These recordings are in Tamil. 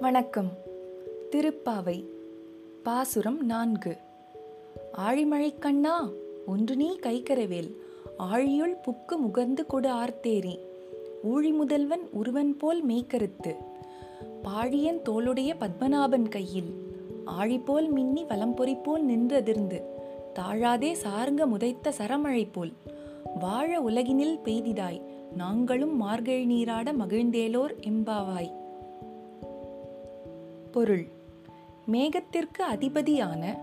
வணக்கம். திருப்பாவை பாசுரம் நான்கு. ஆழிமழை கண்ணா ஒன்று நீ கைக்கரவேல். ஆழியுள் புக்கு முகர்ந்து கொடு ஆர்த்தேரி ஊழி முதல்வன் உருவன் போல் மெய்கருத்து பாழியன் தோளுடைய பத்மநாபன் கையில். ஆழி போல் மின்னி வலம்பொறி போல் நின்றதிர்ந்து. தாழாதே சார்ங்க முதைத்த சரமழை போல். வாழ உலகினில் பெய்திதாய். நாங்களும் மார்கழி நீராட மகிழ்ந்தேலோர் எம்பாவாய். பொருள். மேகத்திற்கு அதிபதியான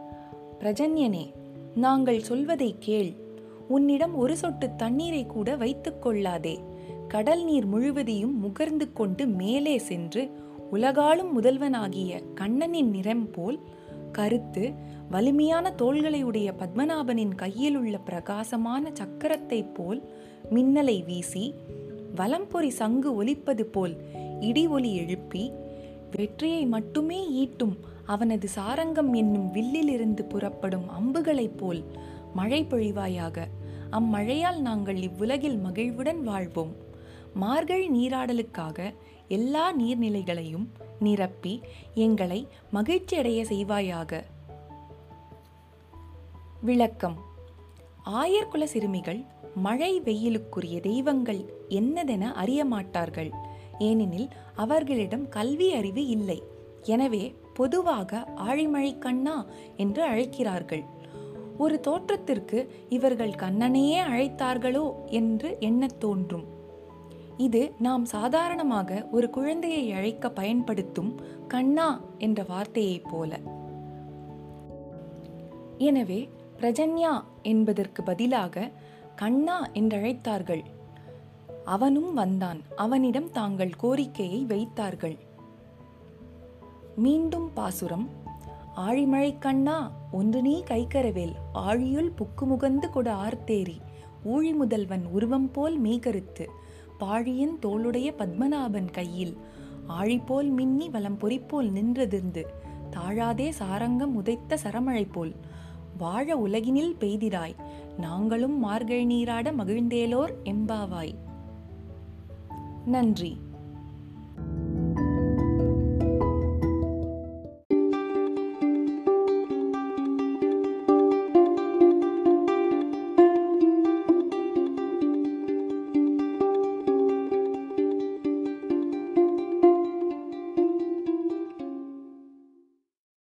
பிரஜன்யனே நாங்கள் சொல்வதை கேள். உன்னிடம் ஒரு சொட்டு தண்ணீரை கூட வைத்துக் கொள்ளாதே. கடல் நீர் முழுவதையும் முகர்ந்து கொண்டு மேலே சென்று உலகாலும் முதல்வனாகிய கண்ணனின் நிறம் போல் கருத்து வலிமையான தோள்களை உடைய பத்மநாபனின் கையில் உள்ள பிரகாசமான சக்கரத்தைப் போல் மின்னலை வீசி வலம்பொறி சங்கு ஒலிப்பது போல் இடி ஒலி எழுப்பி வெற்றியை மட்டுமே ஈட்டும் அவனது சாரங்கம் என்னும் வில்லிலிருந்து புறப்படும் அம்புகளைப் போல் மழை பொழிவாயாக. அம்மழையால் நாங்கள் இவ்வுலகில் மகிழ்வுடன் வாழ்வோம். மார்கழி நீராடலுக்காக எல்லா நீர்நிலைகளையும் நிரப்பி எங்களை மகிழ்ச்சியடைய செய்வாயாக. விளக்கம். ஆயர்குல சிறுமிகள் மழை வெயிலுக்குரிய தெய்வங்கள் என்னதென அறிய மாட்டார்கள் ஏனெனில் அவர்களிடம் கல்வி அறிவு இல்லை. எனவே பொதுவாக ஆழிமழை கண்ணா என்று அழைக்கிறார்கள். ஒரு தோற்றத்திற்கு இவர்கள் கண்ணனையே அழைத்தார்களோ என்று எண்ணத் தோன்றும். இது நாம் சாதாரணமாக ஒரு குழந்தையை அழைக்க பயன்படுத்தும் கண்ணா என்ற வார்த்தையைப் போல. எனவே பிரஜன்யா என்பதற்கு பதிலாக கண்ணா என்றழைத்தார்கள். அவனும் வந்தான். அவனிடம் தாங்கள் கோரிக்கையை வைத்தார்கள். மீண்டும் பாசுரம் ஆழிமழை கண்ணா ஒன்று நீ கைக்கரவேல். ஆழியுள் புக்குமுகந்து கொட கொடு ஆர்த்தேரி ஊழி முதல்வன் உருவம் போல் மீகருத்து. பாழியின் தோளுடைய பத்மநாபன் கையில். ஆழி போல் மின்னி வலம் பொறிப்போல் நின்றதிர்ந்து. தாழாதே சாரங்கம் உதைத்த சரமழை போல். வாழ உலகினில் பெய்திராய். நாங்களும் மார்கழி நீராட மகிழ்ந்தேலோர் எம்பாவாய் நன்றி.